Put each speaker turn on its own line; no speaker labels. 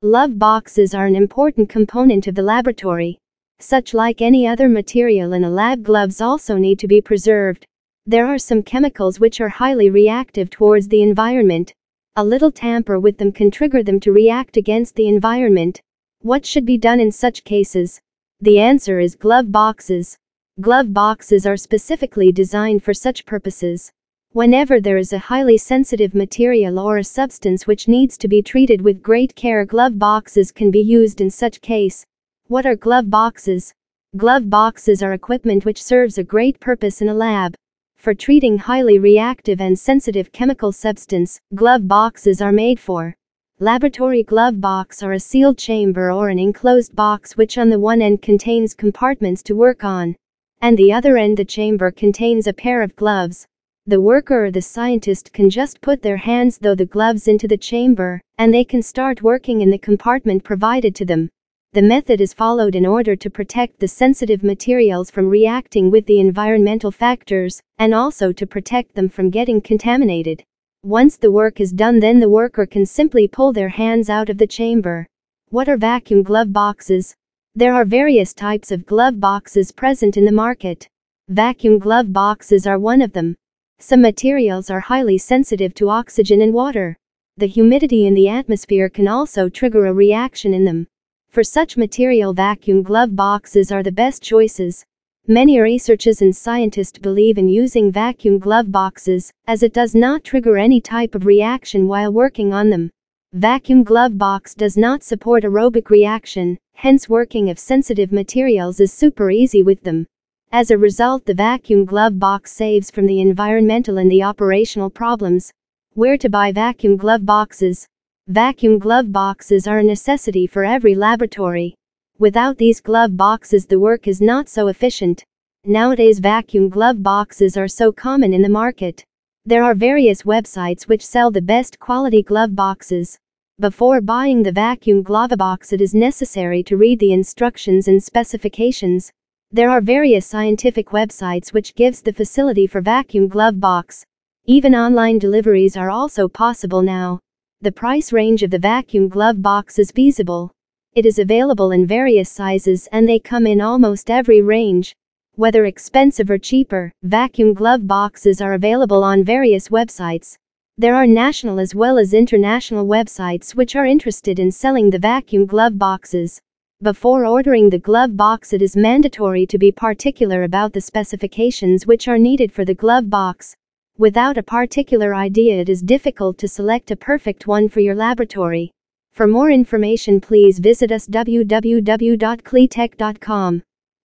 Glove boxes are an important component of the laboratory. Such like any other material in a lab, gloves also need to be preserved. There are some chemicals which are highly reactive towards the environment. A little tamper with them can trigger them to react against the environment. What should be done in such cases? The answer is glove boxes. Glove boxes are specifically designed for such purposes. Whenever there is a highly sensitive material or a substance which needs to be treated with great care, glove boxes can be used in such case. What are glove boxes? Glove boxes are equipment which serves a great purpose in a lab. For treating highly reactive and sensitive chemical substance, glove boxes are made for. Laboratory glove box are a sealed chamber or an enclosed box which on the one end contains compartments to work on, and the other end the chamber contains a pair of gloves. The worker or the scientist can just put their hands through the gloves into the chamber, and they can start working in the compartment provided to them. The method is followed in order to protect the sensitive materials from reacting with the environmental factors, and also to protect them from getting contaminated. Once the work is done then the worker can simply pull their hands out of the chamber. What are vacuum glove boxes? There are various types of glove boxes present in the market. Vacuum glove boxes are one of them. Some materials are highly sensitive to oxygen and water. The humidity in the atmosphere can also trigger a reaction in them. For such material vacuum glove boxes are the best choices. Many researchers and scientists believe in using vacuum glove boxes, as it does not trigger any type of reaction while working on them. Vacuum glove box does not support aerobic reaction, hence working of sensitive materials is super easy with them. As a result, the vacuum glove box saves from the environmental and the operational problems. Where to buy vacuum glove boxes? Vacuum glove boxes are a necessity for every laboratory. Without these glove boxes, the work is not so efficient. Nowadays, vacuum glove boxes are so common in the market. There are various websites which sell the best quality glove boxes. Before buying the vacuum glove box, it is necessary to read the instructions and specifications. There are various scientific websites which gives the facility for vacuum glove box. Even online deliveries are also possible now. The price range of the vacuum glove box is feasible. It is available in various sizes and they come in almost every range. Whether expensive or cheaper, vacuum glove boxes are available on various websites. There are national as well as international websites which are interested in selling the vacuum glove boxes. Before ordering the glove box, it is mandatory to be particular about the specifications which are needed for the glove box. Without a particular idea, it is difficult to select a perfect one for your laboratory. For more information, please visit us www.cleatech.com.